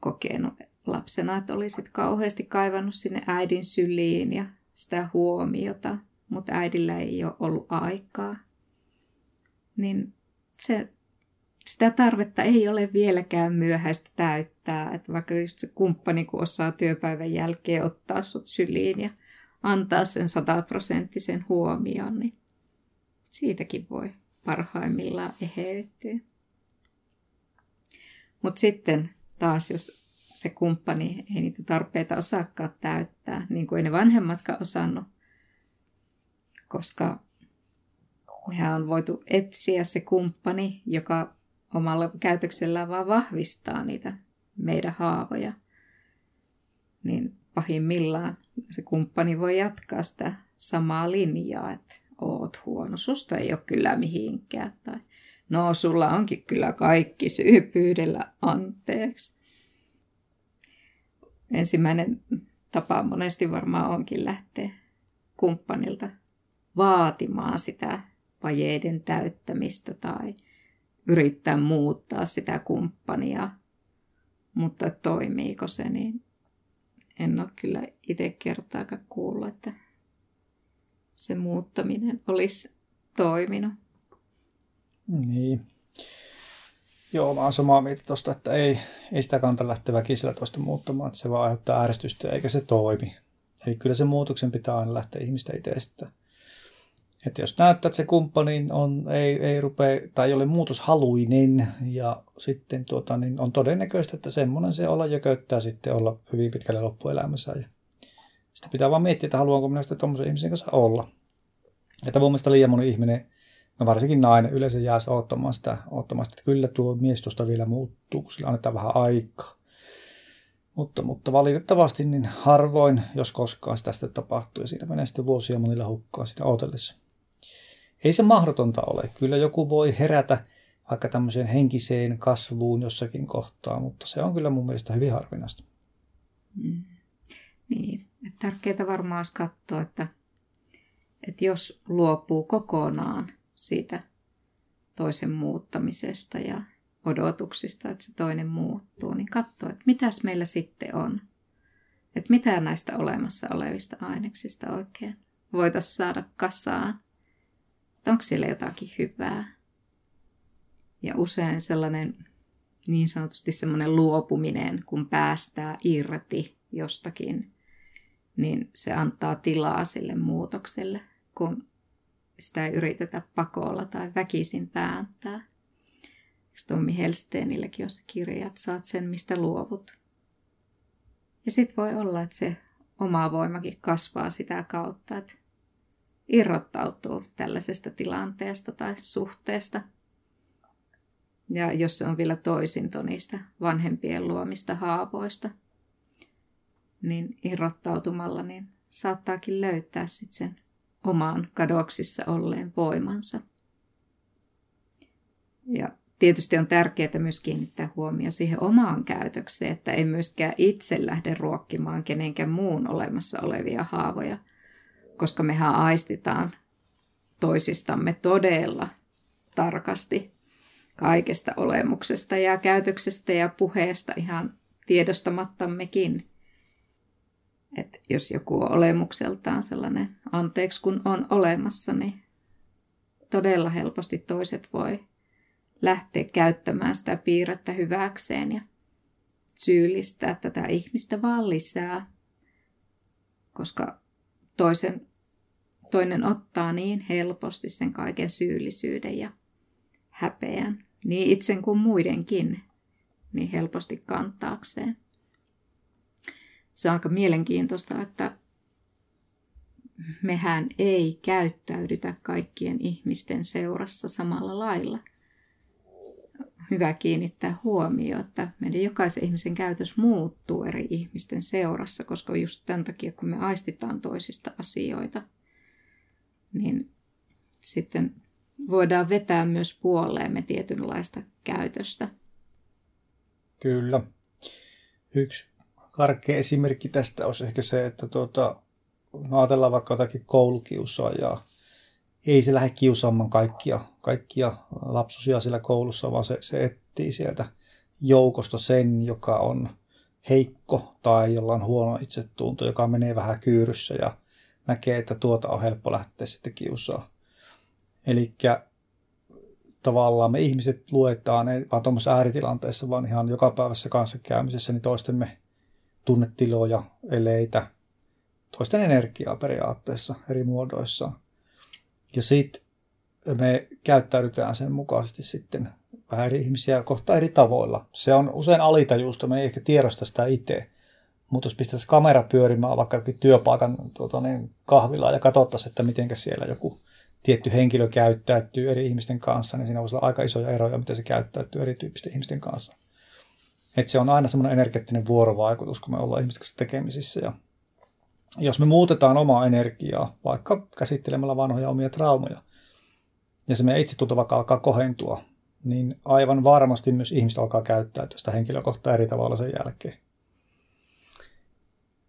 kokenut lapsena, että olisit kauheasti kaivannut sinne äidin syliin ja sitä huomiota, mutta äidillä ei ole ollut aikaa. Niin se, sitä tarvetta ei ole vieläkään myöhäistä täyttää. Että vaikka just se kumppani, kun osaa työpäivän jälkeen ottaa sut syliin ja antaa sen sataprosenttisen huomioon, niin siitäkin voi parhaimmillaan eheytyä. Mutta sitten taas, jos se kumppani ei niitä tarpeita osaakaan täyttää, niin kuin ei ne vanhemmatkaan osannut, koska mehän on voitu etsiä se kumppani, joka omalla käytöksellään vaan vahvistaa niitä meidän haavoja, niin pahimmillaan se kumppani voi jatkaa sitä samaa linjaa, että oot huono, susta ei ole kyllä mihinkään. Tai no, sulla onkin kyllä kaikki syy pyydellä anteeksi. Ensimmäinen tapa monesti varmaan onkin lähteä kumppanilta vaatimaan sitä vajeiden täyttämistä tai yrittää muuttaa sitä kumppania. Mutta toimiiko se, niin en ole kyllä itse kertaakaan kuullut, että se muuttaminen olisi toiminut. Niin. Joo, mä oon samaa mieltä tuosta, että ei, ei sitä kannata lähteä väkisellä toista muuttamaan, että se vaan aiheuttaa ärsytystä eikä se toimi. Eli kyllä se muutoksen pitää aina lähteä ihmistä itsestä. Että jos näyttää, että se kumppani on, ei, ei rupea, tai ei ole muutoshaluinen ja sitten tuota, niin on todennäköistä, että semmoinen se olla jököttää sitten olla hyvin pitkälle loppuelämässä. Ja sitten pitää vaan miettiä, että haluanko minä sitten tuommoisen ihmisen kanssa olla. Että mun mielestä liian moni ihminen, no varsinkin nainen, yleensä jää odottamaan sitä, odottamaan sitä, että kyllä tuo mies tuosta vielä muuttuu, kun sillä annetaan vähän aikaa. Mutta, mutta valitettavasti niin harvoin, jos koskaan sitä sitten tapahtuu, ja siinä menee sitten vuosia monilla hukkaa sitä odotellessa. Ei se mahdotonta ole. Kyllä joku voi herätä vaikka tämmöiseen henkiseen kasvuun jossakin kohtaa, mutta se on kyllä mun mielestä hyvin harvinaista. Mm. Niin, tärkeää varmaan olisi katsoa, että, että jos luopuu kokonaan siitä toisen muuttamisesta ja odotuksista, että se toinen muuttuu, niin katsoa, että mitäs meillä sitten on. Että mitä näistä olemassa olevista aineksista oikein voitaisiin saada kasaan. Että onko siellä jotakin hyvää. Ja usein sellainen niin sanotusti semmoinen luopuminen, kun päästää irti jostakin, niin se antaa tilaa sille muutokselle, kun sitä ei yritetä pakolla tai väkisin pääntää. Tommi Helsteenilläkin on se kirja, että saat sen, mistä luovut. Ja sitten voi olla, että se oma voimakin kasvaa sitä kautta, että irrottautuu tällaisesta tilanteesta tai suhteesta. Ja jos se on vielä toisinto niistä vanhempien luomista haavoista, niin irrottautumalla niin saattaakin löytää sitten sen omaan kadoksissa olleen voimansa. Ja tietysti on tärkeää myös kiinnittää huomio siihen omaan käytökseen, että ei myöskään itse lähde ruokkimaan kenenkään muun olemassa olevia haavoja, koska mehän aistitaan toisistamme todella tarkasti kaikesta olemuksesta ja käytöksestä ja puheesta ihan tiedostamattammekin. Että jos joku on olemukseltaan sellainen anteeksi kun on olemassa, niin todella helposti toiset voi lähteä käyttämään sitä piirrettä hyväkseen ja syyllistää tätä ihmistä vaan lisää, koska toisen, toinen ottaa niin helposti sen kaiken syyllisyyden ja häpeän, niin itsen kuin muidenkin, niin helposti kantaakseen. Se on aika mielenkiintoista, että mehän ei käyttäydytä kaikkien ihmisten seurassa samalla lailla. Hyvä kiinnittää huomioon, että meidän jokaisen ihmisen käytös muuttuu eri ihmisten seurassa, koska just tämän takia, kun me aistitaan toisista asioita, niin sitten voidaan vetää myös puoleemme tietynlaista käytöstä. Kyllä. Yksi karkea esimerkki tästä olisi ehkä se, että tuota, no ajatellaan vaikka jotakin koulukiusaajaa. Ei se lähde kiusaamaan kaikkia, kaikkia lapsusia siellä koulussa, vaan se, se etsii sieltä joukosta sen, joka on heikko tai jolla on huono itsetunto, joka menee vähän kyyryssä ja näkee, että tuota on helppo lähteä sitten kiusaa. Eli tavallaan me ihmiset luetaan, ei vaan tuommoisessa ääritilanteessa, vaan ihan jokapäiväisessä kanssakäymisessä, niin toistemme tunnetiloja, eleitä, toisten energiaa periaatteessa eri muodoissa. Ja sitten me käyttäydytään sen mukaisesti sitten vähän eri ihmisiä kohta eri tavoilla. Se on usein alitajuusta, me ei ehkä tiedosta sitä itse. Mutta jos pistäisiin kamera pyörimään vaikka työpaikan tuota, niin kahvilla ja katsottaisiin, että miten siellä joku tietty henkilö käyttäytyy eri ihmisten kanssa, niin siinä voisi olla aika isoja eroja, miten se käyttäytyy erityyppisten ihmisten kanssa. Et se on aina semmoinen energeettinen vuorovaikutus, kun me ollaan ihmisten kanssa tekemisissä. Ja jos me muutetaan omaa energiaa, vaikka käsittelemällä vanhoja omia traumoja, ja se meidän itsetunto vaikka alkaa kohentua, niin aivan varmasti myös ihmiset alkaa käyttäytyä sitä henkilökohtaa eri tavalla sen jälkeen.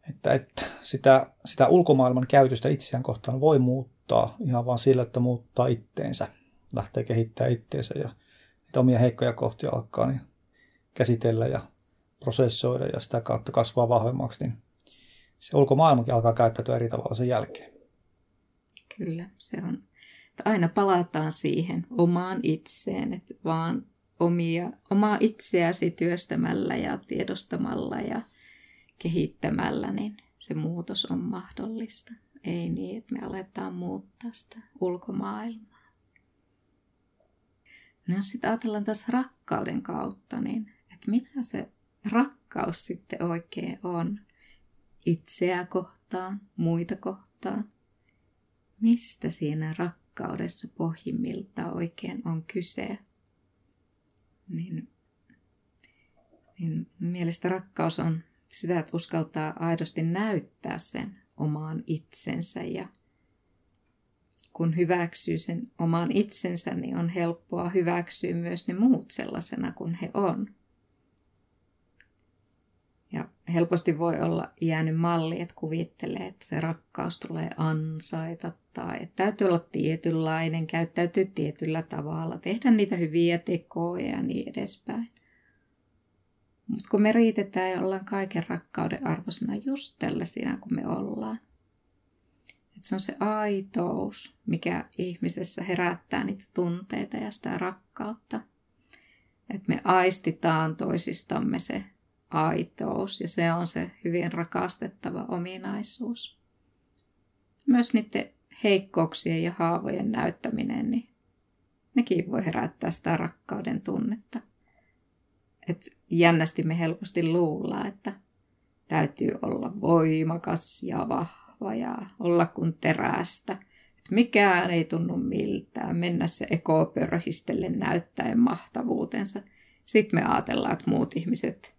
Että, että sitä, sitä ulkomaailman käytöstä itseään kohtaan voi muuttaa ihan vain sillä, että muuttaa itteensä, lähtee kehittämään itteensä ja niitä omia heikkoja kohtia alkaa niin käsitellä ja prosessoida ja sitä kautta kasvaa vahvemmaksi, niin se ulkomaailmakin alkaa käyttäytyä eri tavalla sen jälkeen. Kyllä, se on. Aina palataan siihen omaan itseen, että vaan omia, omaa itseäsi työstämällä ja tiedostamalla ja kehittämällä, niin se muutos on mahdollista. Ei niin, että me aletaan muuttaa sitä ulkomaailmaa. No sitten ajatellaan taas rakkauden kautta, niin että mitä se rakkaus sitten oikein on itseä kohtaan, muita kohtaan. Mistä siinä rakkaudessa pohjimmilta oikein on kyse? Niin, niin mielestä rakkaus on sitä, että uskaltaa aidosti näyttää sen omaan itsensä ja kun hyväksyy sen omaan itsensä, niin on helppoa hyväksyä myös ne muut sellaisena kuin he on. Ja helposti voi olla jäänyt malli, että kuvittelee, että se rakkaus tulee ansaita tai että täytyy olla tietynlainen, käyttäytyy tietyllä tavalla, tehdä niitä hyviä tekoja ja niin edespäin. Mutta kun me riitetään ja ollaan kaiken rakkauden arvoisena just tällaisina kuin me ollaan. Et se on se aitous, mikä ihmisessä herättää niitä tunteita ja sitä rakkautta. Että me aistitaan toisistamme se aitous ja se on se hyvin rakastettava ominaisuus. Myös niiden heikkouksien ja haavojen näyttäminen, niin nekin voi herättää sitä rakkauden tunnetta. Et jännästi me helposti luullaan, että täytyy olla voimakas ja vahva ja olla kuin terästä. Et mikään ei tunnu miltään, mennä se ekopörhistelle näyttäen mahtavuutensa. Sitten me ajatellaan, että muut ihmiset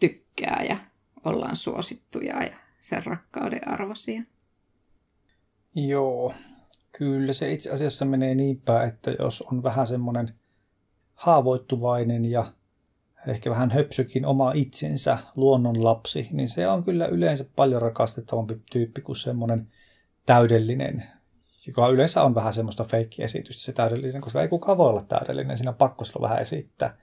tykkää ja ollaan suosittuja ja sen rakkauden arvoisia. Joo, kyllä se itse asiassa menee niin päin, että jos on vähän semmoinen haavoittuvainen ja ehkä vähän höpsykin oma itsensä luonnonlapsi, niin se on kyllä yleensä paljon rakastettavampi tyyppi kuin semmoinen täydellinen, joka yleensä on vähän semmoista feikkiesitystä se täydellinen, koska ei kukaan voi olla täydellinen, siinä on pakko vähän esittää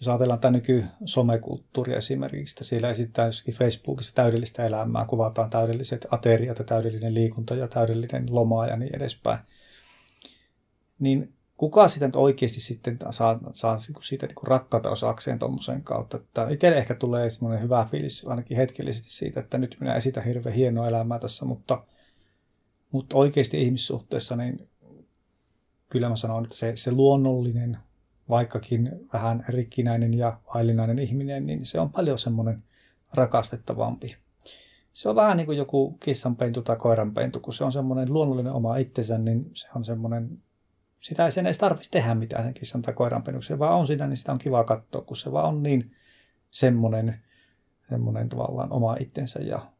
jos ajatellaan tämä nyky-somekulttuuria esimerkiksi, että siellä esittää jossakin Facebookissa täydellistä elämää, kuvataan täydelliset ateriat ja täydellinen liikunta ja täydellinen loma ja niin edespäin. Niin kuka sitä nyt oikeasti sitten saa, saa niinku siitä niin rakkautta osakseen tuommoisen kautta. Että itselle ehkä tulee semmoinen hyvä fiilis ainakin hetkellisesti siitä, että nyt minä esitän hirveän hienoa elämää tässä, mutta, mutta oikeasti ihmissuhteessa niin kyllä mä sanon, että se, se luonnollinen, vaikkakin vähän rikkinäinen ja vaillinainen ihminen, niin se on paljon semmoinen rakastettavampi. Se on vähän niin kuin joku kissanpentu tai koiranpentu, kun se on semmoinen luonnollinen oma itsensä, niin se on semmoinen sitä ei sen edes tarvitsisi tehdä mitään sen kissan tai koiran Se vaan on siinä, niin sitä on kiva katsoa, kun se vaan on niin semmoinen, semmoinen tavallaan oma itsensä ja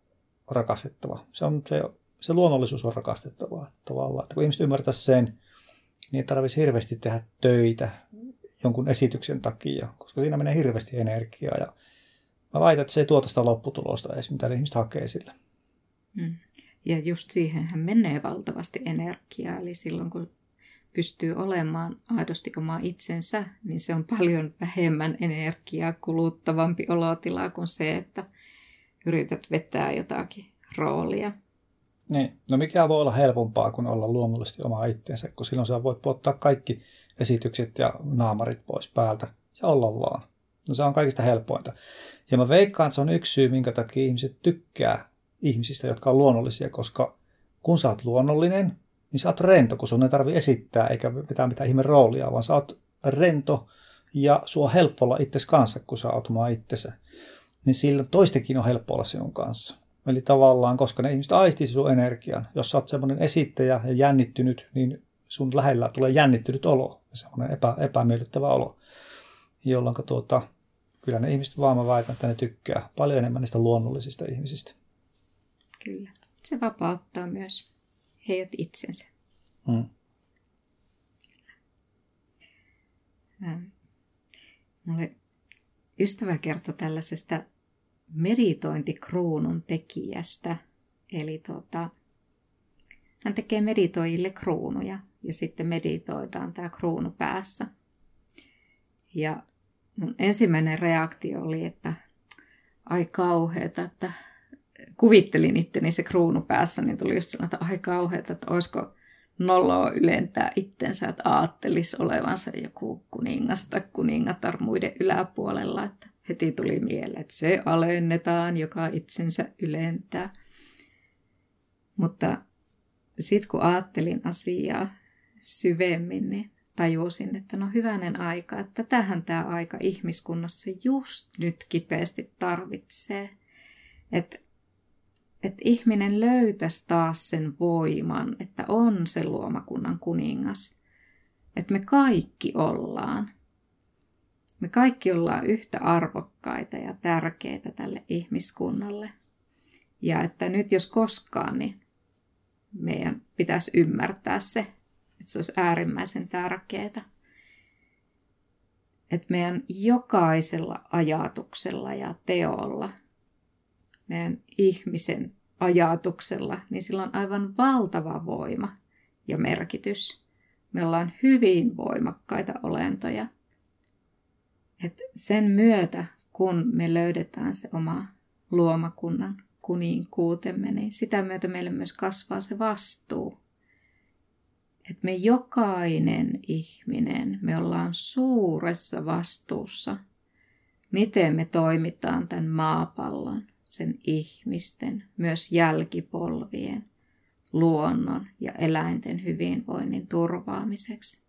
rakastettava. Se, on, se, se luonnollisuus on rakastettavaa tavallaan. Että kun ihmiset ymmärtää sen, niin ei tarvitsisi hirveästi tehdä töitä jonkun esityksen takia, koska siinä menee hirveästi energiaa. Ja mä väitän, että se ei tuota sitä lopputulosta edes, mitä ihmiset hakee sillä. Mm. Ja just siihenhän menee valtavasti energiaa. Eli silloin kun pystyy olemaan aidosti oma itsensä, niin se on paljon vähemmän energiaa kuluttavampi olotila kuin se, että yrität vetää jotakin roolia. Niin, no mikä voi olla helpompaa kuin olla luonnollisesti oma itsensä, kun silloin sä voit ottaa kaikki esitykset ja naamarit pois päältä ja olla vaan. No se on kaikista helpointa. Ja mä veikkaan, että se on yksi syy, minkä takia ihmiset tykkää ihmisistä, jotka on luonnollisia, koska kun sä oot luonnollinen, niin sä oot rento, kun sun ei tarvi esittää eikä vetää mitään ihme roolia, vaan sä oot rento ja sua on helppo olla itses kanssa, kun sä oot omaa itsensä. Niin sillä toistekin on helppo olla sinun kanssa. Eli tavallaan, koska ne ihmiset aistii sun energian. Jos sä oot semmoinen esittäjä ja jännittynyt, niin sun lähellä tulee jännittynyt olo semmoinen epä, epämiellyttävä olo. Jolloin tuota, kyllä ne ihmiset vaan mä väitän, että ne tykkää paljon enemmän niistä luonnollisista ihmisistä. Kyllä. Se vapauttaa myös heidät itsensä. Mm. Mulle ystävä kertoi tällaisesta meditointikruunun tekijästä. Eli tuota, hän tekee meditoijille kruunuja ja sitten meditoidaan tämä kruunu päässä. Ja mun ensimmäinen reaktio oli, että ai kauheeta, että kuvittelin itteni se kruunu päässä, niin tuli just sellainen, että ai kauheata, että olisiko noloa ylentää itsensä, että aattelisi olevansa joku kuningas tai kuningatar muiden yläpuolella. Että heti tuli mieleen, että se alennetaan, joka itsensä ylentää. Mutta sitten kun ajattelin asiaa syvemmin, niin tajusin, että no hyvänen aika, että tähän tämä aika ihmiskunnassa just nyt kipeästi tarvitsee. Että että ihminen löytäisi taas sen voiman, että on se luomakunnan kuningas. Että me kaikki ollaan. Me kaikki ollaan yhtä arvokkaita ja tärkeitä tälle ihmiskunnalle. Ja että nyt jos koskaan, niin meidän pitäisi ymmärtää se, se olisi äärimmäisen tärkeää. Että meidän jokaisella ajatuksella ja teolla – meidän ihmisen ajatuksella, niin sillä on aivan valtava voima ja merkitys. Me ollaan hyvin voimakkaita olentoja. Et sen myötä, kun me löydetään se oma luomakunnan kuninkuutemme, niin sitä myötä meille myös kasvaa se vastuu. Että me jokainen ihminen, me ollaan suuressa vastuussa, miten me toimitaan tämän maapallon sen ihmisten, myös jälkipolvien, luonnon ja eläinten hyvinvoinnin turvaamiseksi.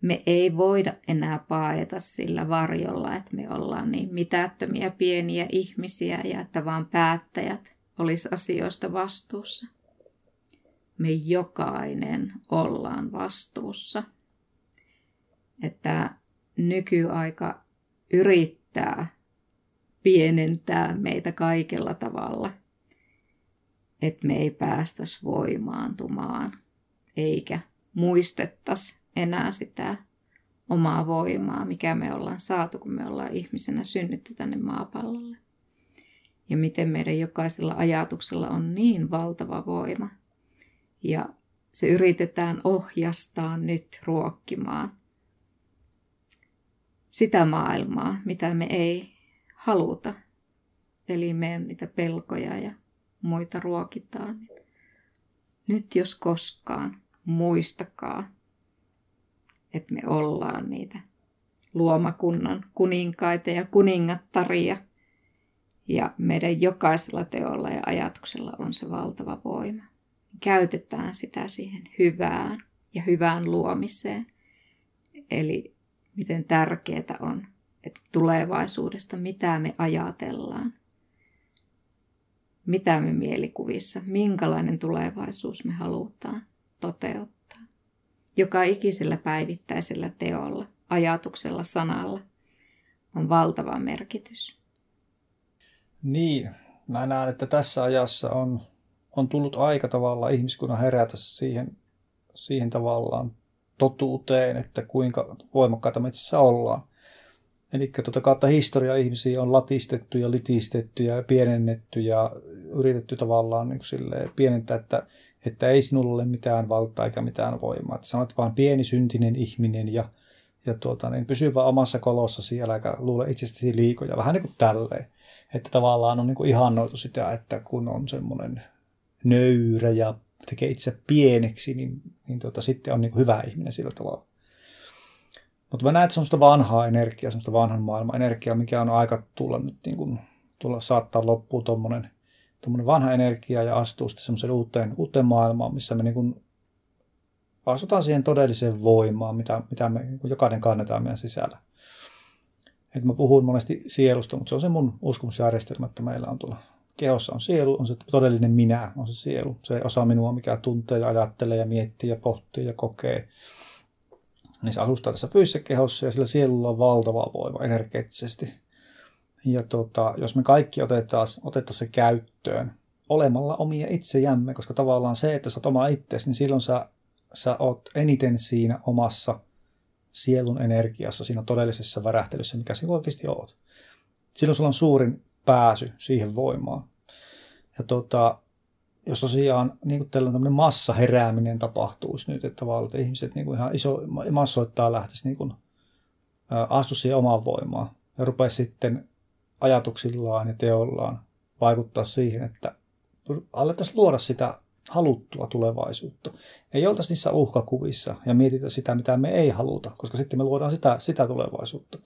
Me ei voida enää paeta sillä varjolla, että me ollaan niin mitättömiä pieniä ihmisiä ja että vaan päättäjät olisi asioista vastuussa. Me jokainen ollaan vastuussa. Että nykyaika yrittää pienentää meitä kaikella tavalla, että me ei päästäisi voimaantumaan, eikä muistettaisi enää sitä omaa voimaa, mikä me ollaan saatu, kun me ollaan ihmisenä synnytty tänne maapallolle. Ja miten meidän jokaisella ajatuksella on niin valtava voima. Ja se yritetään ohjastaa nyt ruokkimaan sitä maailmaa, mitä me ei haluta. Eli meidän niitä pelkoja ja muita ruokitaan. Nyt jos koskaan, muistakaa, että me ollaan niitä luomakunnan kuninkaita ja kuningattaria. Ja meidän jokaisella teolla ja ajatuksella on se valtava voima. Käytetään sitä siihen hyvään ja hyvään luomiseen. Eli miten tärkeää on, että tulevaisuudesta, mitä me ajatellaan, mitä me mielikuvissa, minkälainen tulevaisuus me halutaan toteuttaa. Joka ikisellä päivittäisellä teolla, ajatuksella, sanalla on valtava merkitys. Niin, mä näen, että tässä ajassa on, on tullut aika tavalla ihmiskunnan herätä siihen, siihen tavallaan totuuteen, että kuinka voimakkaita me itse ollaan. Eli tuota kautta historia ihmisiä on latistettu ja litistetty ja pienennetty ja yritetty tavallaan niin pienentää, että, että ei sinulla ole mitään valtaa eikä mitään voimaa. Että sanot vain pieni syntinen ihminen ja, ja tuota, niin pysy vaan omassa kolossa siellä eikä luule itsestäsi liikoja. Vähän niin kuin tälleen. Että tavallaan on niin kuin ihannoitu sitä, että kun on semmoinen nöyrä ja tekee itse pieneksi, niin, niin tuota, sitten on niin kuin hyvä ihminen sillä tavalla. Mutta mä näen, että semmoista vanhaa energiaa, semmoista vanhan maailman energiaa, mikä on aika tulla nyt niin kuin, tulla saattaa loppuun tuommoinen vanha energia ja astuu sitten semmoiseen uuteen, uuteen maailmaan, missä me niin kuin asutaan siihen todelliseen voimaan, mitä, mitä me niin jokainen kannetaan meidän sisällä. Et mä puhun monesti sielusta, mutta se on se mun uskomusjärjestelmä, että meillä on tuolla kehossa on sielu, on se todellinen minä, on se sielu. Se osa minua, mikä tuntee ja ajattelee ja miettii ja pohtii ja kokee niin se asustaa tässä fyysisessä kehossa ja sillä sielulla on valtava voima energeettisesti. Ja tota, jos me kaikki otetaan, otetaan se käyttöön olemalla omia itsejämme, koska tavallaan se, että sä oot oma itsesi, niin silloin sä, sä oot eniten siinä omassa sielun energiassa, siinä todellisessa värähtelyssä, mikä sinä oikeasti oot. Silloin sulla on suurin pääsy siihen voimaan. Ja tota, jos tosiaan niin kuin tällainen massaherääminen tapahtuisi nyt, että tavallaan ihmiset niin kuin ihan iso massoittaa lähtisi niin kuin, astu siihen omaan voimaan ja rupeisi sitten ajatuksillaan ja teollaan vaikuttaa siihen, että alettaisiin luoda sitä haluttua tulevaisuutta. Ei oltaisi niissä uhkakuvissa ja mietitä sitä, mitä me ei haluta, koska sitten me luodaan sitä, sitä tulevaisuutta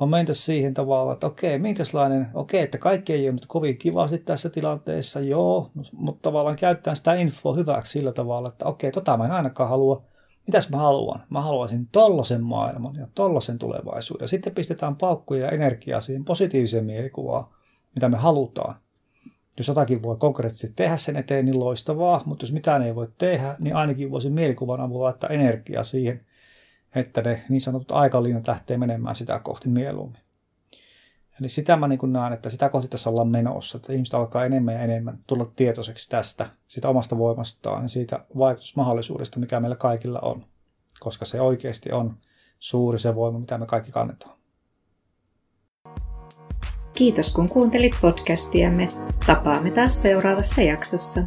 vaan mentäisiin siihen tavalla, että okei, minkälainen, okei, että kaikki ei ole nyt kovin kivasti tässä tilanteessa, joo, mutta tavallaan käyttää sitä infoa hyväksi sillä tavalla, että okei, tota mä en ainakaan halua, mitäs mä haluan? Mä haluaisin tollasen maailman ja tollasen tulevaisuuden. Sitten pistetään paukkuja ja energiaa siihen positiiviseen mielikuvaan, mitä me halutaan. Jos jotakin voi konkreettisesti tehdä sen eteen, niin loistavaa, mutta jos mitään ei voi tehdä, niin ainakin voisi mielikuvan avulla laittaa energiaa siihen, että ne niin sanotut aikalinjat lähtee menemään sitä kohti mieluummin. Eli sitä mä niin näen, että sitä kohti tässä ollaan menossa, että ihmiset alkaa enemmän ja enemmän tulla tietoiseksi tästä, sitä omasta voimastaan ja siitä vaikutusmahdollisuudesta, mikä meillä kaikilla on. Koska se oikeasti on suuri se voima, mitä me kaikki kannetaan. Kiitos kun kuuntelit podcastiamme. Tapaamme taas seuraavassa jaksossa.